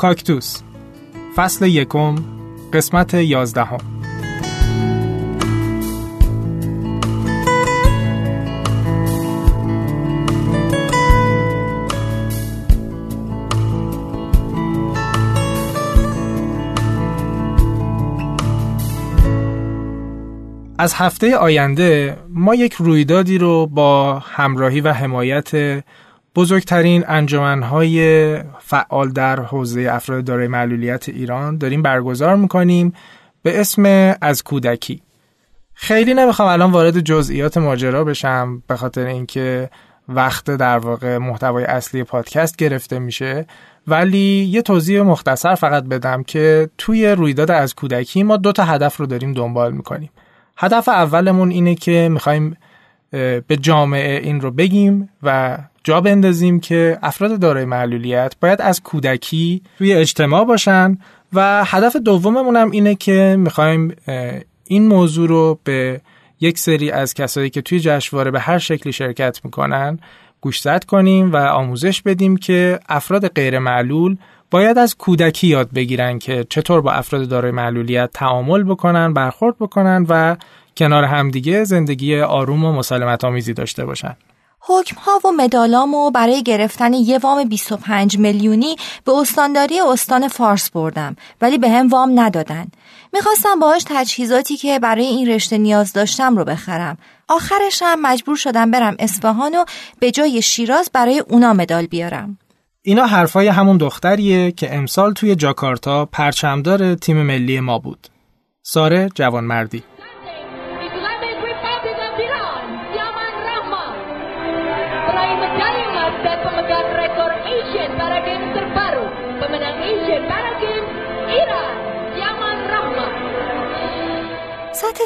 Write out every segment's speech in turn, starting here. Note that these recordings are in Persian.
کاکتوس. فصل یکم قسمت یازدهم. از هفته آینده ما یک رویدادی رو با همراهی و حمایت بزرگترین انجمنهای فعال در حوزه افراد دارای معلولیت ایران داریم برگزار می‌کنیم به اسم از کودکی. خیلی نمی‌خوام الان وارد جزئیات ماجرا بشم به خاطر اینکه وقت در واقع محتوای اصلی پادکست گرفته میشه ولی یه توضیح مختصر فقط بدم که توی رویداد از کودکی ما دو تا هدف رو داریم دنبال می‌کنیم. هدف اولمون اینه که می‌خوایم به جامعه این رو بگیم و جا بندازیم که افراد دارای معلولیت باید از کودکی توی اجتماع باشن و هدف دوممون هم اینه که می‌خوایم این موضوع رو به یک سری از کسایی که توی جشنواره به هر شکلی شرکت می‌کنن گوشزد کنیم و آموزش بدیم که افراد غیر معلول باید از کودکی یاد بگیرن که چطور با افراد دارای معلولیت تعامل بکنن برخورد بکنن و کنار همدیگه زندگی آروم و مسالمت آمیزی داشته باشن حکم ها و مدالامو برای گرفتن یه وام 25 میلیونی به استانداری استان فارس بردم ولی به هم وام ندادن. می‌خواستم باهاش تجهیزاتی که برای این رشته نیاز داشتم رو بخرم. آخرشم مجبور شدم برم اصفهان و به جای شیراز برای اونا مدال بیارم. اینا حرفای همون دختریه که امسال توی جاکارتا پرچمدار تیم ملی ما بود. ساره جوانمردی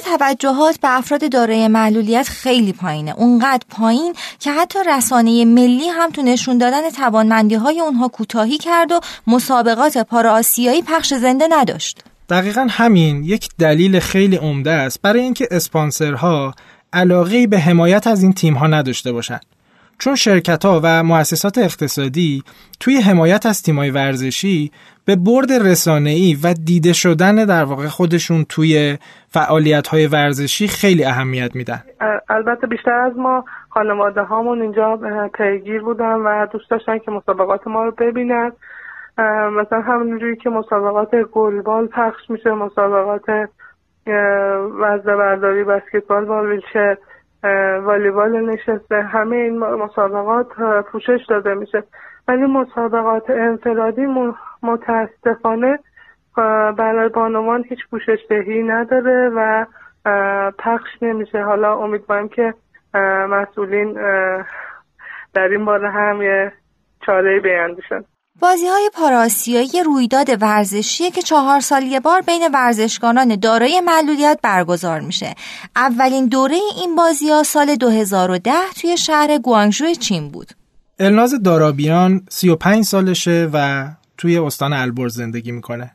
توجهات به افراد دارای معلولیت خیلی پایینه. اونقدر پایین که حتی رسانه ملی هم تو نشون دادن توانمندی های اونها کوتاهی کرد و مسابقات پارا آسیایی پخش زنده نداشت. دقیقا همین یک دلیل خیلی عمده است برای اینکه اسپانسرها علاقه به حمایت از این تیم ها نداشته باشند. چون شرکت ها و مؤسسات اقتصادی توی حمایت از تیمای ورزشی به برد رسانه‌ای و دیده شدن در واقع خودشون توی فعالیت های ورزشی خیلی اهمیت میدن. البته بیشتر از ما خانواده هامون اینجا پیگیر بودن و دوست داشتن که مسابقات ما رو ببینن. مثلا همونجوری که مسابقات گلبال پخش میشه مسابقات وزده برداری بسکتبال با ویلچر والیبال نشسته. همه این مسابقات پوشش داده میشه. ولی مسابقات انفرادی متاسفانه برای بانوان هیچ پوشش دهی نداره و پخش نمیشه. حالا امیدوارم که مسئولین در این باره هم یه چاره بیندیشن بازی های پاراسیایی رویداد ورزشیه که چهار سال یه بار بین ورزشکاران دارای معلولیت برگزار میشه. اولین دوره این بازی ها سال 2010 توی شهر گوانگژو چین بود. الناز دارابیان 35 سالشه و توی استان البرز زندگی می‌کنه.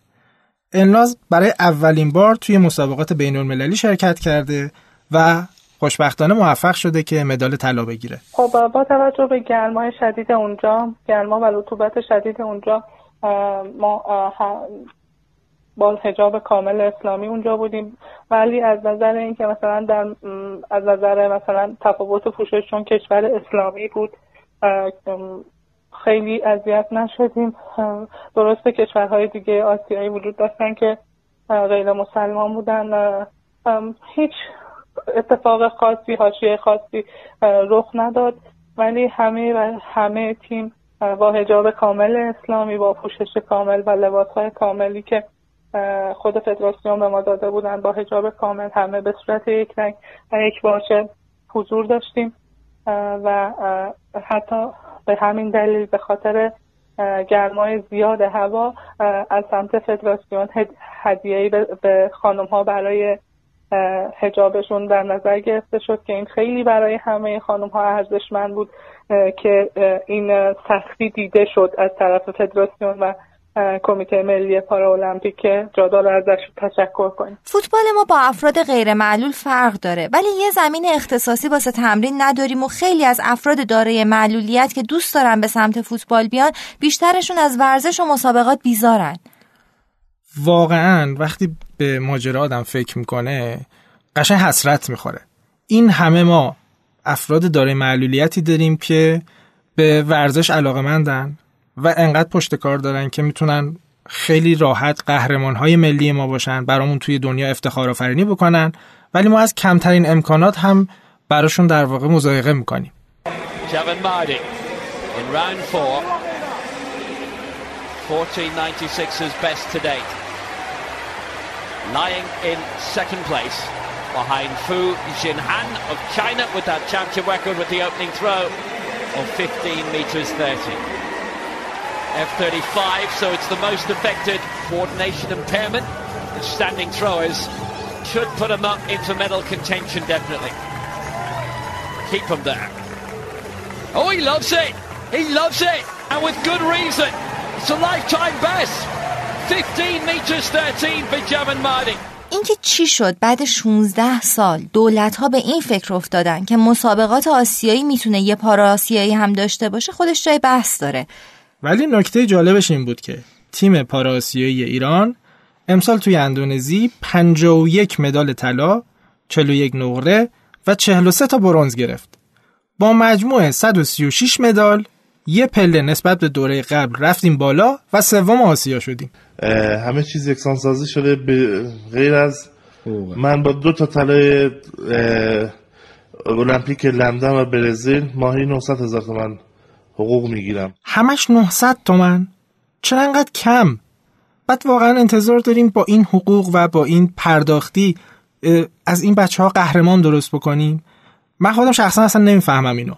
الناز برای اولین بار توی مسابقات بین المللی شرکت کرده و خوشبختانه موفق شده که مدال طلا بگیره. خب با توجه به گرمای شدید اونجا گرما و رطوبت شدید اونجا ما با حجاب کامل اسلامی اونجا بودیم. ولی از نظر اینکه مثلا در از نظر مثلا تفاوت پوشش چون کشور اسلامی بود خیلی اذیت نشدیم. درسته کشورهای دیگه آسیایی وجود داشتن که غیر مسلمان بودن. هیچ اتفاق خاصی حاشیه خاصی رخ نداد. ولی همه و همه تیم با هجاب کامل اسلامی با پوشش کامل و لباس های کاملی که خود فدراسیون به ما داده بودن با هجاب کامل همه به صورت یک رنگ و یک باشه حضور داشتیم. و حتی به همین دلیل به خاطر گرمای زیاد هوا از سمت فدراسیون هدیه‌ای به خانم ها برای هجابشون در نظر گرفته شد که این خیلی برای همه خانم ها ارزشمند بود که این سختی دیده شد از طرف فدراسیون و کمیته ملی پارالمپیک که جادار ازش تشکر کنیم. فوتبال ما با افراد غیر معلول فرق داره ولی یه زمین اختصاصی واسه تمرین نداریم و خیلی از افراد دارای معلولیت که دوست دارن به سمت فوتبال بیان بیشترشون از ورزش و مسابقات بیزارن. واقعا وقتی به ماجرا آدم فکر می‌کنه قشنگ حسرت می‌خوره. این همه ما افراد دارای معلولیتی داریم که به ورزش علاقه مندن و انقدر پشت کار دارن که می‌تونن خیلی راحت قهرمان های ملی ما باشن برامون توی دنیا افتخار آفرینی بکنن. ولی ما از کمترین امکانات هم براشون در واقع مزایقه می‌کنیم. In round four. 1496's best to date. Lying in second place behind Fu Jinhan of China with that championship record with the opening throw of 15 meters 30 F-35, so it's the most affected coordination impairment. The standing throwers should put them up into medal contention, definitely. Keep them there. Oh, he loves it! He loves it! And with good reason. It's a lifetime best. اینکه چی شد؟ بعد 16 سال دولت ها به این فکر افتادن که مسابقات آسیایی می‌تونه یه پارا آسیایی هم داشته باشه خودش جای بحث داره. ولی نکته جالبش این بود که تیم پاراسیایی ایران امسال توی اندونزی 51 مدال طلا، 41 نقره و 43 تا برونز گرفت. با مجموع 136 مدال یه پله نسبت به دوره قبل رفتیم بالا و سوم آسیا شدیم. همه چیز یکسان سازی شده به غیر از من با دو تا طلای المپیک لندن و برزیل ماهی 900 هزار تومن حقوق می‌گیرم. همش 900 تومن؟ چرا انقدر کم؟ بعد واقعا انتظار داریم با این حقوق و با این پرداختی از این بچه ها قهرمان درست بکنیم؟ من خودم شخصا اصلا نمی‌فهمم اینو.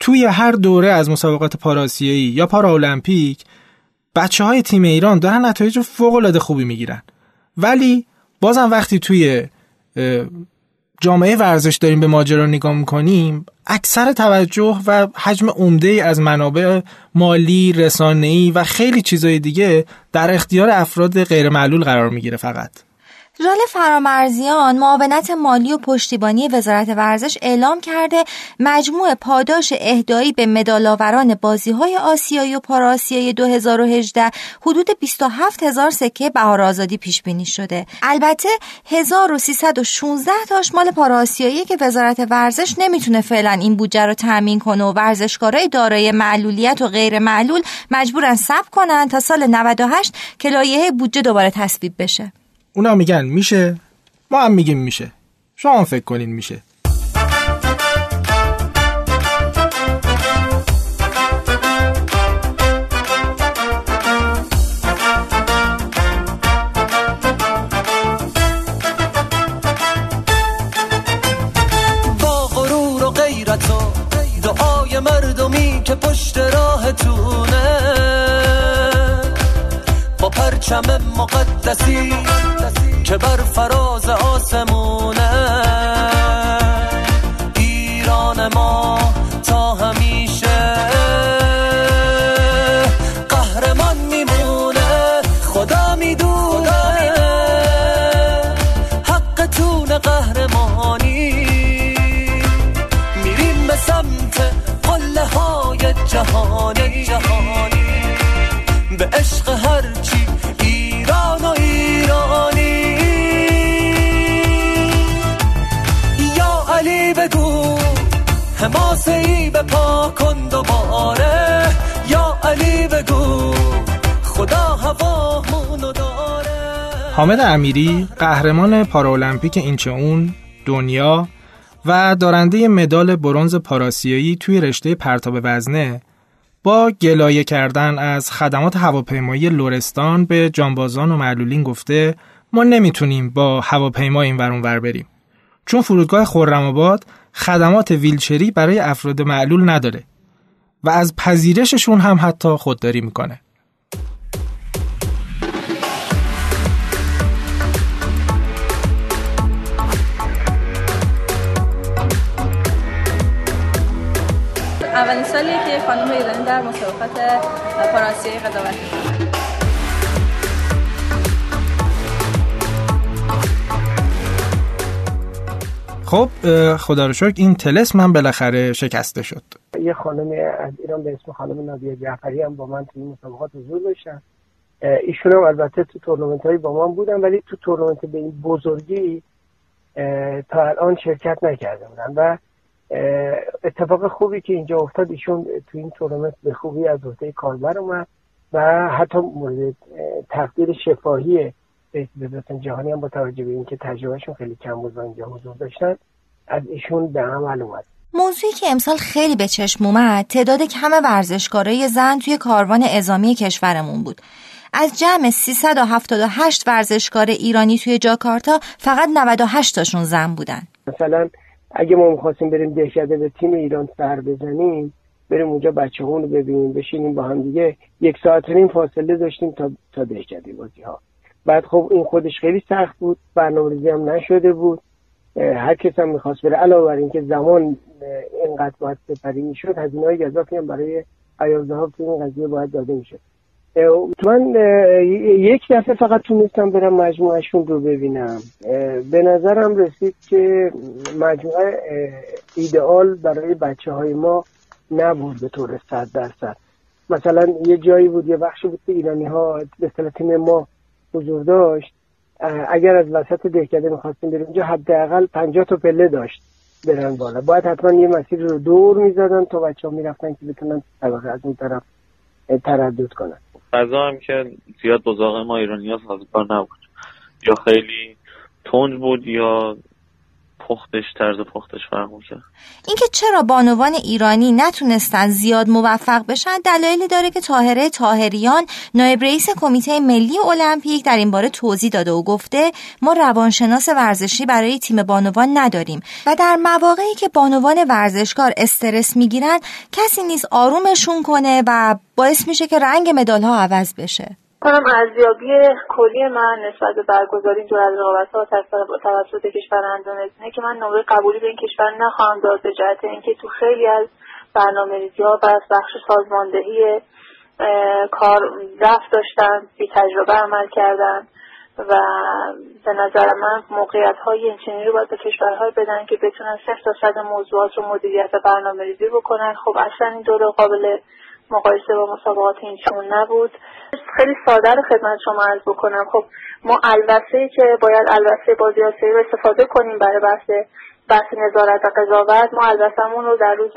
توی هر دوره از مسابقات پاراسیایی یا پارا المپیک بچه های تیم ایران دارن نتایج فوق العاده خوبی می‌گیرن ولی بازم وقتی توی جامعه ورزش داریم به ماجرا نگاه می‌کنیم اکثر توجه و حجم عمده از منابع مالی، رسانه‌ای و خیلی چیزای دیگه در اختیار افراد غیر معلول قرار می‌گیره فقط. ژال فرامرزیان معاونت مالی و پشتیبانی وزارت ورزش اعلام کرده مجموع پاداش اهدایی به مدالآوران بازی های آسیایی و پاراسیایی 2018 حدود 27 هزار سکه بهار آزادی پیش بینی شده البته 1316 تاش مال پاراسیایی که وزارت ورزش نمی‌تونه فعلا این بودجه رو تامین کنه و ورزشکارای دارای معلولیت و غیر معلول مجبورن صبر کنن تا سال 98 که لایحه بودجه دوباره تصویب بشه. اونا میگن میشه ما هم میگیم میشه. شما هم فکر کنین میشه. با غرور و غیرت و دعای مردمی که پشت راهتونه با پرچم مقدسی بر فراز آسمونه. ایران ما تا همیشه قهرمان میمونه. خدا می‌دونه. حقتون قهرمانی. میریم به سمت قله های جهانی. حامد امیری قهرمان پارالمپیک اینچون دنیا و دارنده مدال برنز پاراسیایی توی رشته پرتاب وزنه با گلایه کردن از خدمات هواپیمایی لورستان به جانبازان و معلولین گفته ما نمی‌تونیم با هواپیما این ورون ور بریم. چون فرودگاه خرم‌آباد خدمات ویلچری برای افراد معلول نداره و از پذیرششون هم حتی خودداری می‌کنه. اولین سالی که خانم ایرانی در مسابقات پاراسیای قضاوت خب خدا رو شکر این تلس من بالاخره شکسته شد. یه خانم از ایران به اسم خانم نادیه جعفری هم با من توی مسابقات حضور داشتن. ایشون هم البته تو تورنمنت با من بودن ولی تو تورنمنت به این بزرگی تا الان شرکت نکرده بودن. و اتفاق خوبی که اینجا افتاد ایشون تو این تورنمنت به خوبی از عهده کاربر اومد و حتی مورد تقدیر شفاهی به جهانی هم با توجه به اینکه تجربهشون خیلی کم بود و اینجا حضور داشتن از ایشون به عمل اومد. موضوعی که امسال خیلی به چشم اومد تعداد کم ورزشکارای زن توی کاروان ازامی کشورمون بود. از جمع 378 ورزشکار ایرانی توی جاکارتا فقط 98 تاشون زن بودن. مثلا اگه ما می‌خواستیم بریم دهشده به تیم ایران سر بزنیم بریم اونجا بچه رو ببینیم بشینیم با هم دیگه. یک ساعت نیم فاصله داشتیم تا تا دهشده بازی ها بعد خب این خودش خیلی سخت بود برنامه‌ریزی هم نشده بود. هر کس هم می‌خواست بره. علاوه بر اینکه زمان اینقدر باید سپری می‌شد هزینه های اضافی هم برای ایازده ها این قضیه باید داده می‌شد. من یک دفعه فقط تونستم برم مجموعهشون رو ببینم. به نظرم رسید که مجموعه ایدئال برای بچه های ما نبود به طور صد درصد. مثلا یه جایی بود یه بخشی بود که ایرانی ها به تیم ما حضور داشت. اگر از وسط دهکده می‌خواستیم بریم اونجا حداقل پنجاه تا پله داشت برن بالا. باید حتما یه مسیر رو دور می‌زدن تا بچه ها می‌رفتن که بتونن طبقه از اون طرف تردد کنن. غذا هم که زیاد با ما ایرانی ها سازگار نبود. یا خیلی تند بود یا پختش طرز پختش فرق می‌کرد اینکه چرا بانوان ایرانی نتونستن زیاد موفق بشن دلایلی داره که طاهره طاهریان نایب رئیس کمیته ملی المپیک در این باره توضیح داده و گفته ما روانشناس ورزشی برای تیم بانوان نداریم. و در مواقعی که بانوان ورزشکار استرس می‌گیرن کسی نیست آرومشون کنه و باعث میشه که رنگ مدال ها عوض بشه. کنم ارزیابی کلی من نسبت به برگزاری دور از رقابت ها توسط کشور اندونزی که من نمره قبولی به این کشور نخواهم داد به جهت اینکه تو خیلی از برنامه ریزی ها و از بخش سازماندهی کار رفت داشتن بی تجربه عمل کردن و به نظر من موقعیت های این رو باید به کشورهای بدن که بتونن صفر تا صد موضوعات رو مدیریت برنامه ریزی بکنن. خب اصلا این دوره قابل مقایسه با مسابقات این چون نبود. خیلی ساده رو خدمت شما عرض بکنم. خب ما البسه که باید البسه بازی رو استفاده کنیم برای بحث بحث نظارت و قضاوت. ما البسمون رو در روز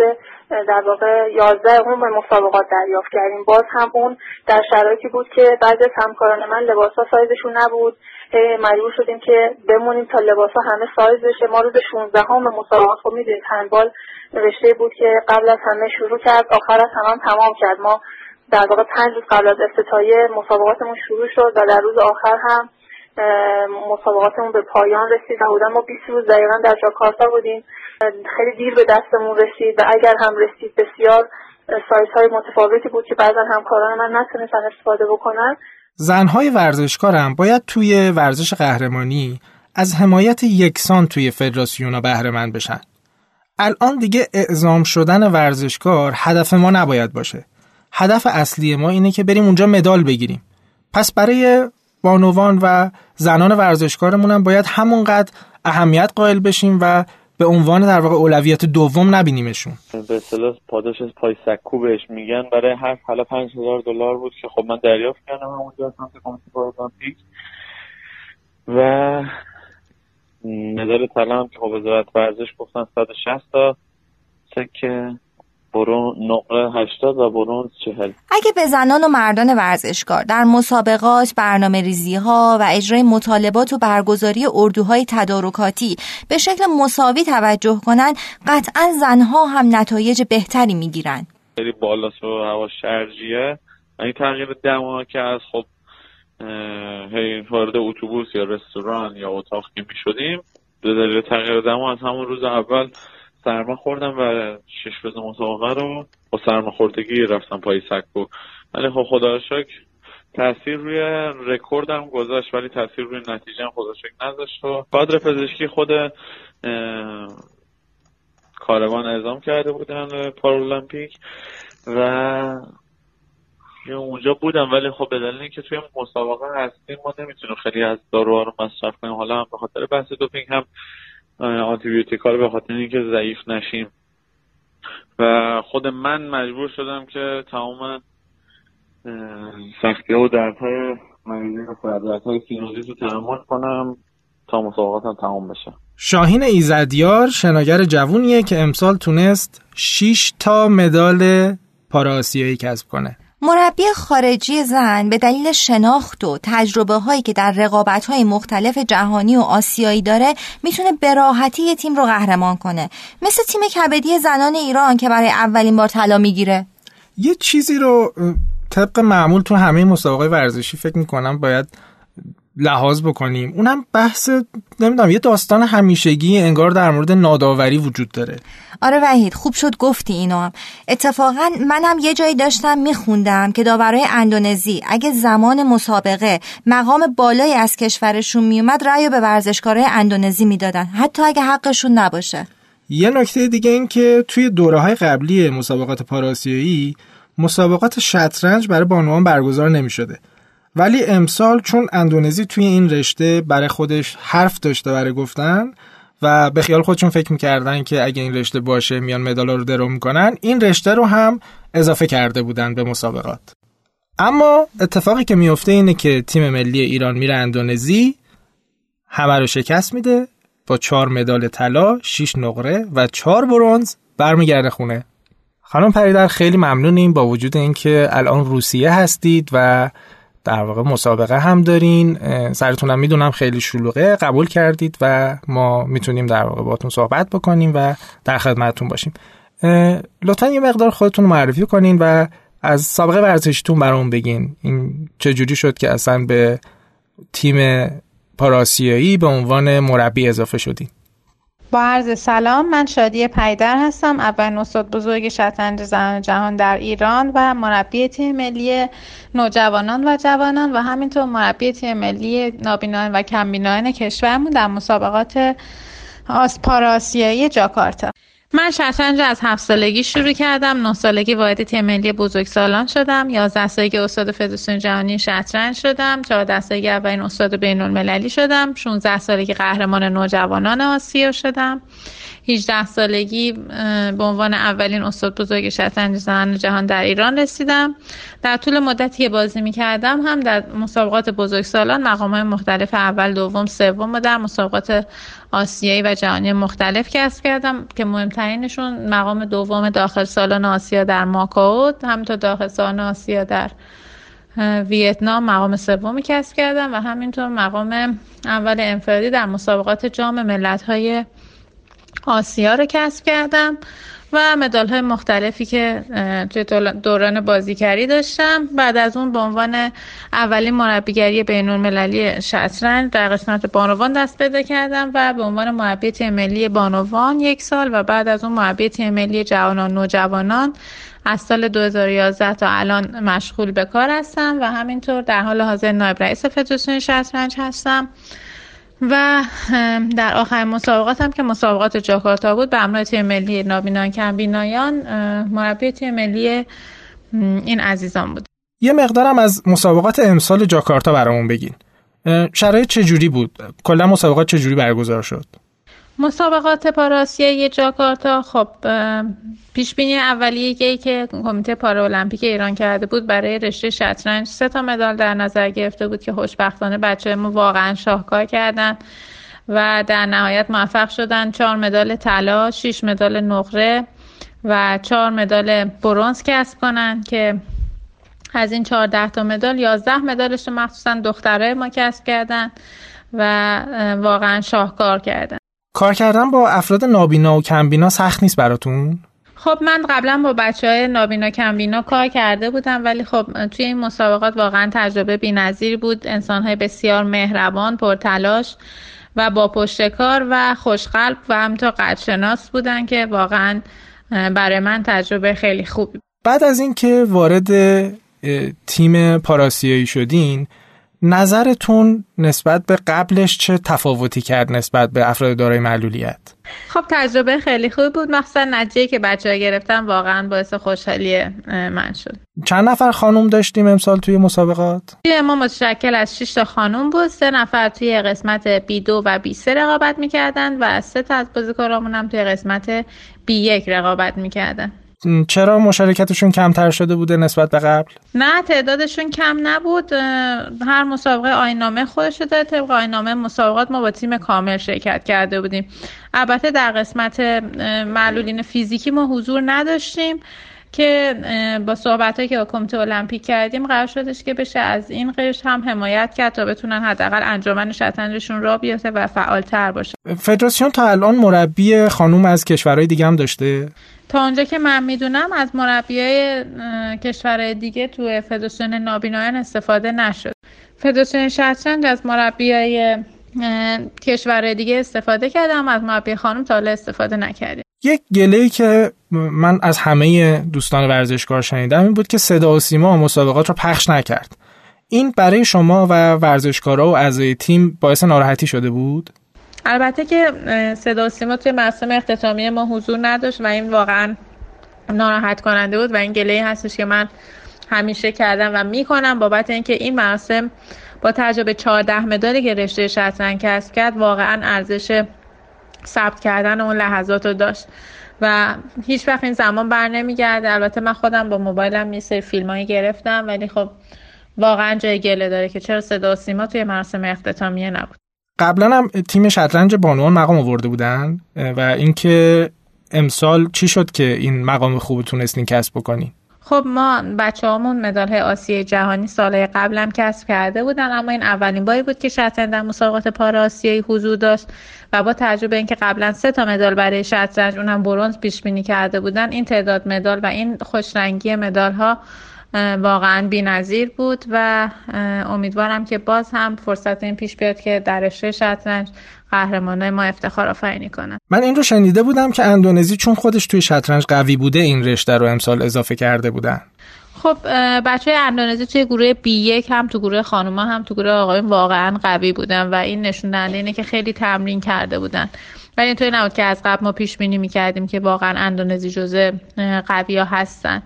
در واقع 11 اون به مسابقات دریافت کردیم. باز هم اون در شرایطی بود که بعضی از همکاران من لباسا سایزشون نبود. مجبور شدیم که بمونیم تا لباسا همه سایز بشه. ما روز 16 هم مسابقات خب می‌دونید هندبال رشته بود که قبل از همه شروع کرد آخر از هم تمام کرد. ما در واقع پنج روز قبل از افتتاحیه مسابقاتمون شروع شد و در روز آخر هم مسابقاتمون به پایان رسید و ما 20 روز دقیقا در جاکارتا بودیم. خیلی دیر به دستمون رسید و اگر هم رسید بسیار سایت های متفاوتی بود که بعضا همکاران من نتونستن استفاده بکنن. زنهای ورزشکارم باید توی ورزش قهرمانی از حمایت یکسان توی فدراسیونا بهره مند بشن. الان دیگه اعزام شدن ورزشکار هدف ما نباید باشه. هدف اصلی ما اینه که بریم اونجا مدال بگیریم. پس برای بانوان و زنان ورزشکارمون هم باید همونقدر اهمیت قائل بشیم و به عنوان در واقع اولویت دوم نبینیمشون. به اصطلاح پاداش پای سکو بهش میگن. برای هر حالا 5000 دلار بود که خب من دریافت کردم اونجا سمت کمیته المپیک و مدال طلا که خب وزارت ورزش گفتن 160 تا سکه. برون نقره 80 و برونز 40 اگه به زنان و مردان ورزشکار در مسابقات برنامه ریزی ها و اجرای مطالبات و برگزاری اردوهای تدارکاتی به شکل مساوی توجه کنند قطعا زنها هم نتایج بهتری می‌گیرن. خیلی بالاست و هوا شرجیه. این تغییر دما که از خب هی وارد اتوبوس یا رستوران یا اتاق که می شدیم به دلیل تغییر دما از همون روز اول سرما خوردم و شش روز مسابقه رو با سرما خوردگی رفتم پای سکو. ولی خب خدا شکر تاثیر روی رکوردم گذاشت ولی تاثیر روی نتیجه هم خدا شکر نذاشت. و کادر پزشکی خود کاروان اعزام کرده بودن پارالمپیک و اونجا بودم. ولی خب به دلیل اینکه توی مسابقه هستیم ما نمی‌تونیم خیلی از داروها رو مصرف کنیم. حالا هم به خاطر بحث دوپینگ هم آنتیبیوتیکا رو به خاطر اینکه ضعیف نشیم. و خود من مجبور شدم که تمام سختی ها و دردهای مریضی و دردهای سینوزیت رو تحمل کنم تا مسابقاتم تمام بشه. شاهین ایزدیار شناگر جوونیه که امسال تونست 6 تا مدال پاراسیایی کسب کنه. مربی خارجی زن به دلیل شناخت و تجربه هایی که در رقابت های مختلف جهانی و آسیایی داره می‌تونه به راحتی تیم رو قهرمان کنه. مثل تیم کبدی زنان ایران که برای اولین بار طلا می‌گیره. یه چیزی رو طبق معمول تو همه مسابقه ورزشی فکر می‌کنم باید لحاظ بکنیم. اونم بحث نمی‌دونم یه داستان همیشگی انگار در مورد ناداوری وجود داره. آره وحید خوب شد گفتی اینو. هم اتفاقا منم یه جایی داشتم میخوندم که داورای اندونزی اگه زمان مسابقه مقام بالایی از کشورشون میومد رأی به ورزشکارای اندونزی می‌دادن. حتی اگه حقشون نباشه. یه نکته دیگه این که توی دوره های قبلی مسابقات پاراسیایی مسابقات شطرنج برای بانوان برگزار نمی شده ولی امسال چون اندونزی توی این رشته برای خودش حرف داشته برای گفتن و به خیال خودشون فکر می‌کردن که اگه این رشته باشه میان مدالا رو درو می‌کنن این رشته رو هم اضافه کرده بودن به مسابقات اما اتفاقی که میفته اینه که تیم ملی ایران میره اندونزی همه رو شکست میده با چهار مدال طلا، 6 نقره و چهار برونز برمیگرده خونه. خانم پریدر خیلی ممنونیم با وجود اینکه الان روسیه هستید و در واقع مسابقه هم دارین. سرتونم می‌دونم خیلی شلوغه. قبول کردید و ما می‌تونیم در واقع باتون صحبت بکنیم و در خدمتتون باشیم. لطفا یه مقدار خودتون معرفی کنین و از سابقه ورزشیتون برامون بگین. این چجوری شد که اصلا به تیم پاراسیایی به عنوان مربی اضافه شدین؟ با عرض سلام من شادی پیدر هستم اولین استاد بزرگ شطرنج زنان جهان در ایران و مربی تیم ملی نوجوانان و جوانان و همینطور مربی تیم ملی نابینایان و کمبینایان کشورمون در مسابقات پاراسیایی جاکارتا. من شطرنج از هفت سالگی شروع کردم نه سالگی وارد تیم ملی بزرگسالان شدم یازده سالگی استاد فدراسیون جهانی شطرنج شدم چهارده سالگی اولین استاد بین المللی شدم 16 سالگی قهرمان نوجوانان آسیا شدم. 18 سالگی به عنوان اولین استاد بزرگ شطرنج زنان جهان در ایران رسیدم. در طول مدتی که بازی می کردم هم در مسابقات بزرگسالان مقام های مختلف اول دوم سوم و در مسابقات آسیایی و جهانی مختلف کسب کردم که مهمترینشون مقام دوم داخل سالن آسیا در ماکائو همینطور داخل سالن آسیا در ویتنام مقام سومی کسب کردم و همینطور مقام اول انفرادی در مسابقات جام ملت های آسیا رو کسب کردم. و مدال های مختلفی که توی دوران بازیگری داشتم. بعد از اون به عنوان اولین مربیگری بین المللی شطرنج در قسمت بانوان دست پیدا کردم و به عنوان مربی تیم ملی بانوان یک سال و بعد از اون مربی تیم ملی جوانان نوجوانان از سال 2011 تا الان مشغول به کار هستم و همینطور در حال حاضر نایب رئیس فدراسیون شطرنج هستم. و در آخر مسابقات هم که مسابقات جاکارتا بود به همراه تیم ملی نابینان کمبینایان مربی تیم ملی این عزیزان بود یه مقدارم از مسابقات امسال جاکارتا برامون بگین شرایط چجوری بود؟ کلا مسابقات چجوری برگزار شد؟ مسابقات پاراسیایی جاکارتا خب پیش بینی اولیه که کمیته پارالمپیک ایران کرده بود برای رشته شطرنج سه تا مدال در نظر گرفته بود که خوشبختانه بچه ما واقعا شاهکار کردن و در نهایت موفق شدن. چهار مدال طلا، شش مدال نقره و چهار مدال برونز کسب کنن که از این چهارده تا مدال یازده مدالش رو مخصوصا دخترای ما کسب کردن و واقعا شاهکار کردن. کار کردن با افراد نابینا و کمبینا سخت نیست براتون؟ خب من قبلا با بچه های نابینا کمبینا کار کرده بودم ولی خب توی این مسابقات واقعا تجربه بینظیر بود انسان های بسیار مهربان پرتلاش و با پشتکار و خوشقلب و همینطور قدرشناس بودن که واقعا برای من تجربه خیلی خوبی بعد از اینکه وارد تیم پاراسیایی شدین نظرتون نسبت به قبلش چه تفاوتی کرد نسبت به افراد دارای معلولیت؟ خب تجربه خیلی خوب بود. مخصوصا نتیجه که بچه ها گرفتن واقعا باعث خوشحالی من شد. چند نفر خانم داشتیم امسال توی مسابقات؟ توی ما متشکل از 6 تا خانم بود. سه نفر توی قسمت B2 و B3 رقابت می‌کردن و سه تا از بازیکنامون هم توی قسمت B1 رقابت می‌کردن. چرا مشارکتشون کمتر شده بوده نسبت به قبل؟ نه تعدادشون کم نبود. هر مسابقه آینامه خودش داره طبق آینامه مسابقات ما با تیم کامل شرکت کرده بودیم. البته در قسمت معلولین فیزیکی ما حضور نداشتیم. که با صحبت هایی که با کمیته المپیک کردیم قرار شدش که بشه از این قش هم حمایت کرد تا بتونن حداقل انجمن شطرنجشون را بیفته و فعالتر باشه. فدراسیون تا الان مربی خانوم از کشورهای دیگه هم داشته؟ تا اونجا که من می‌دونم از مربیای کشورهای دیگه تو فدراسیون نابینایان استفاده نشد. فدراسیون شطرنج از مربیای کشورهای دیگه استفاده کردم از مربی خانم تا حالا استفاده نکردیم. یک گله که من از همه دوستان ورزشکار شنیدم این بود که صدا و سیما مسابقات رو پخش نکرد. این برای شما و ورزشکارا و اعضای تیم باعث ناراحتی شده بود؟ البته که صدا و سیما توی مراسم اختتامیه ما حضور نداشت و این واقعا ناراحت کننده بود و این گله هستش که من همیشه کردم و می‌کنم بابت اینکه این مراسم با تجربه 14 مدالی که رشته شطرنج کسب کرد واقعا ارزش ثبت کردن اون لحظات رو داشت و هیچ وقت این زمان بر نمیگرده. البته من خودم با موبایلم یه سری فیلمایی گرفتم ولی خب واقعا جای گله داره که چرا صدا و سیما توی مراسم اختتامیه نبود. قبلا هم تیم شطرنج بانوان مقام آورده بودن و اینکه امسال چی شد که این مقام خوب تونستین کسب بکنین؟ خب ما بچه هامون مدال آسیای جهانی سال قبلم کسب کرده بودن اما این اولین باری بود که شطرنج در مسابقات پارا آسیایی حضور داشت و با تجربه اینکه قبلا سه تا مدال برای شطرنج اونم برونز پیش بینی کرده بودن این تعداد مدال و این خوشرنگی مدال ها واقعا بی‌نظیر بود و امیدوارم که باز هم فرصت این پیش بیاد که در رشته شطرنج قهرمانای ما افتخار آفرینی کنن. من این رو شنیده بودم که اندونزی چون خودش توی شطرنج قوی بوده این رشته رو امسال اضافه کرده بودن. خب بچه اندونزی توی گروه بی یک هم تو گروه خانوما هم تو گروه آقایون واقعا قوی بودن و این نشون دهنده اینه که خیلی تمرین کرده بودن. ولی اینطوری نبود که از قبل ما پیش بینی می‌کردیم که واقعا اندونزی جزء قوی ها هستن.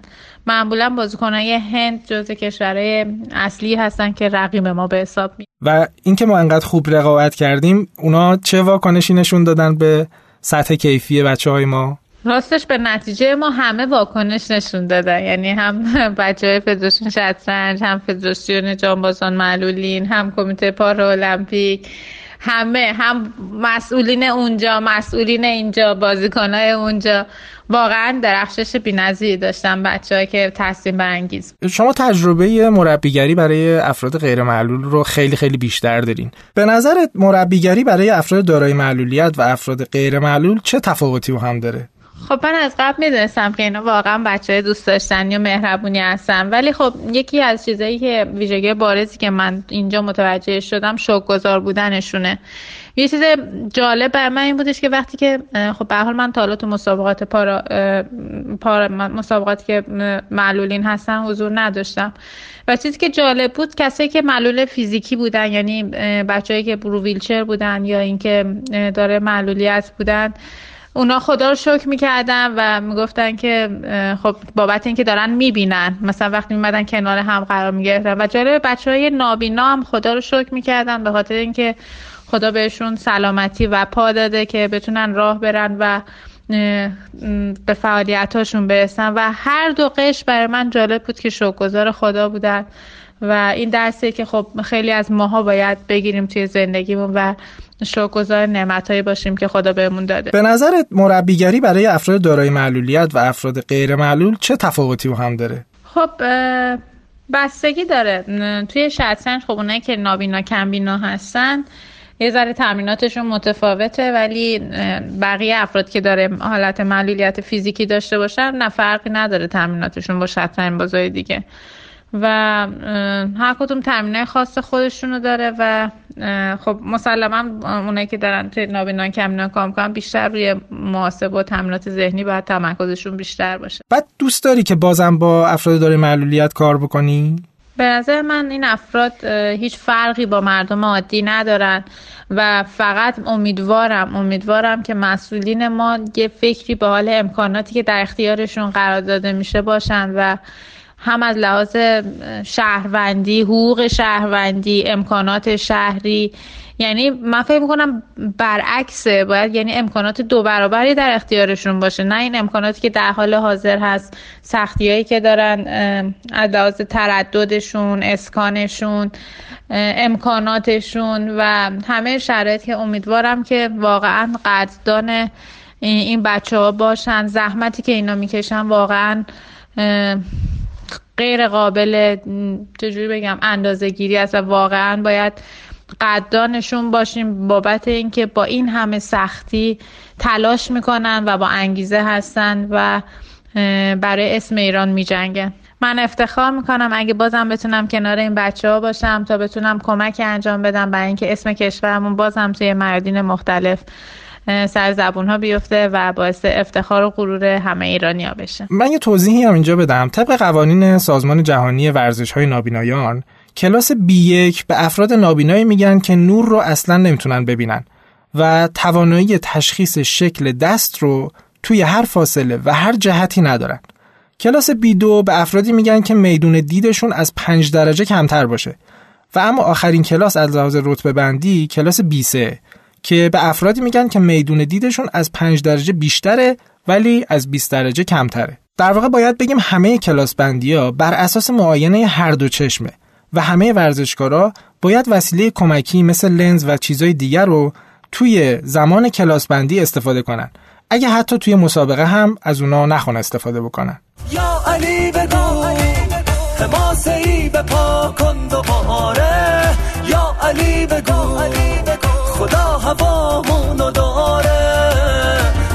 معمولا بازیکنهای هند جزء کشورهای اصلی هستن که رقیب ما به حساب می و اینکه ما انقدر خوب رقابت کردیم اونا چه واکنشی نشون دادن به سطح کیفی بچه های ما؟ راستش به نتیجه ما همه واکنش نشون دادن. یعنی هم بچه های فدراسیون شطرنج هم فدراسیون جانبازان معلولین هم کمیته پارا المپیک همه هم مسئولین اونجا مسئولین اینجا بازیکنهای اونجا. واقعا درخشش بی‌نظیری داشتن بچه‌ها که تحسین برانگیز شما تجربه مربیگری برای افراد غیر معلول رو خیلی خیلی بیشتر دارین. به نظر مربیگری برای افراد دارای معلولیت و افراد غیر معلول چه تفاوتی رو هم داره؟ خب من از قبل می‌دونستم که اینا واقعا بچه دوست داشتنی و مهربونی هستن ولی خب یکی از چیزایی که ویژگی بارزی که من اینجا متوجه شدم شوکگذار بودنشونه. یه چیز جالب بر من این بودش که وقتی که خب به حال من تا تو مسابقات پارا, پارا مسابقاتی که معلولین هستن حضور نداشتم. و چیزی که جالب بود کسایی که معلول فیزیکی بودن یعنی بچههایی که برو ویلچر بودن یا اینکه داره معلولیت بودن اونا خدا رو شکر می‌کردن و می‌گفتن که خب بابت اینکه دارن می‌بینن. مثلا وقتی میمدن کنار هم قرار می‌گرفتن. و جالب بچه های نابینا هم خدا رو شکر می‌کردن به خاطر اینکه خدا بهشون سلامتی و پا داده که بتونن راه برن و به فعالیتاشون برسن. و هر دو قش برای من جالب بود که شکرگزار خدا بودن. و این درسیه که خب خیلی از ماها باید بگیریم توی زندگیمون و شکرگزار نعمتهایی باشیم که خدا بهمون داده. به نظرت مربیگری برای افراد دارای معلولیت و افراد غیر معلول چه تفاوتی و هم داره؟ خب بستگی داره. توی شطرنج خب اونایی که نابینا کمبینا هستن یه ذره تمریناتشون متفاوته ولی بقیه افراد که داره حالت معلولیت فیزیکی داشته باشن نه فرقی نداره تمریناتشون با شطرنج بازای دیگه. و هر کدوم تمرینای خاص خودشونو داره و خب مسلما اونایی که دارن توی نابینان کمینا کام کنن بیشتر روی محاسبه و تمرینات ذهنی باید تمرکزشون بیشتر باشه. بعد دوست داری که بازم با افراد داره معلولیت کار بکنی؟ به نظر من این افراد هیچ فرقی با مردم عادی ندارن و فقط امیدوارم امیدوارم که مسئولین ما یه فکری به حال امکاناتی که در اختیارشون قرار داده میشه باشن و هم از لحاظ شهروندی حقوق شهروندی امکانات شهری یعنی من فکر می‌کنم برعکسه. باید یعنی امکانات دو برابری در اختیارشون باشه. نه این امکاناتی که در حال حاضر هست سختی هایی که دارن از لحاظ ترددشون اسکانشون امکاناتشون و همه شرایط که امیدوارم که واقعا قدردان این بچه ها باشن. زحمتی که اینا می‌کشن واقعا غیر قابل چجوری بگم اندازه گیری است و واقعا باید قدردانشون باشیم بابت اینکه با این همه سختی تلاش می‌کنن و با انگیزه هستن و برای اسم ایران میجنگن. من افتخار می‌کنم اگه بازم بتونم کنار این بچه ها باشم تا بتونم کمک انجام بدم برای اینکه اسم کشورمون بازم توی میادین مختلف سر زبون ها بیفته و باعث افتخار و غرور همه ایرانی ها بشه. من یه توضیحی هم اینجا بدم. طبق قوانین سازمان جهانی ورزش های نابینایان کلاس B1 به افراد نابینایی میگن که نور رو اصلا نمی‌تونن ببینن و توانایی تشخیص شکل دست رو توی هر فاصله و هر جهتی ندارن. کلاس B2 به افرادی میگن که میدون دیدشون از 5 درجه کمتر باشه. و اما آخرین کلاس از لحاظ رتبه بندی کلاس B3 که به افرادی میگن که میدون دیدشون از 5 درجه بیشتره ولی از 20 درجه کمتره. در واقع باید بگیم همه کلاس بندی ها بر اساس معاینه هر دو چشمه و همه ورزشکارا باید وسیله کمکی مثل لنز و چیزای دیگر رو توی زمان کلاس بندی استفاده کنن. اگه حتی توی مسابقه هم از اونا نخون استفاده بکنن. یا علی بگو حماسه به پا کن دوباره یا علی بگو خدا هوامونو داره.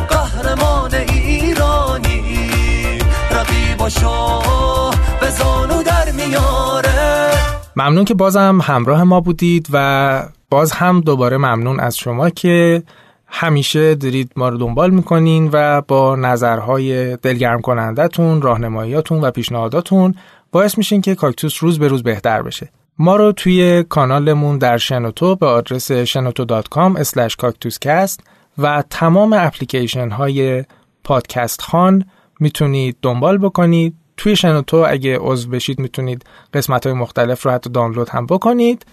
قهرمان ایرانی. رقیب شو به زانو در میاره. ممنون که بازم همراه ما بودید و باز هم دوباره ممنون از شما که همیشه دارید ما رو دنبال می‌کنین و با نظرهای دلگرم کنندتون، راهنماییاتون و پیشنهاداتون باعث میشین که کاکتوس روز به روز بهتر بشه. ما رو توی کانالمون در شنوتو به آدرس شنوتو.com cactuscast و تمام اپلیکیشن های پادکست خان می‌تونید دنبال بکنید. توی شنوتو اگه عضو بشید می‌تونید قسمت های مختلف رو حتی دانلود هم بکنید.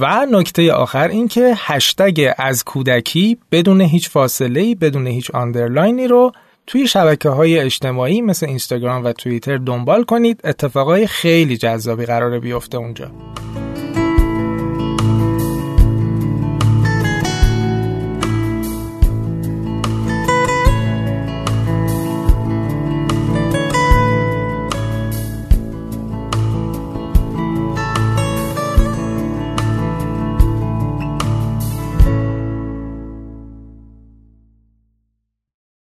و نکته آخر این که هشتگ از کودکی بدون هیچ فاصله بدون هیچ آندرلاینی رو توی شبکه های اجتماعی مثل اینستاگرام و توییتر دنبال کنید اتفاقای خیلی جذابی قراره بیفته اونجا.